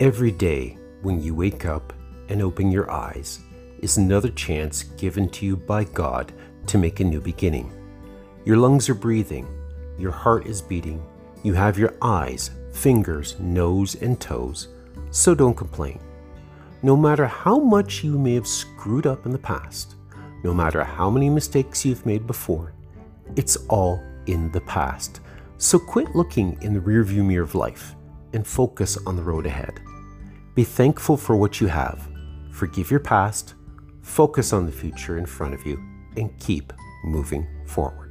Every day when you wake up and open your eyes is another chance given to you by God to make a new beginning. Your lungs are breathing, your heart is beating, you have your eyes, fingers, nose, and toes, so don't complain. No matter how much you may have screwed up in the past, no matter how many mistakes you've made before, it's all in the past. So quit looking in the rearview mirror of life and focus on the road ahead. Be thankful for what you have, forgive your past, focus on the future in front of you, and keep moving forward.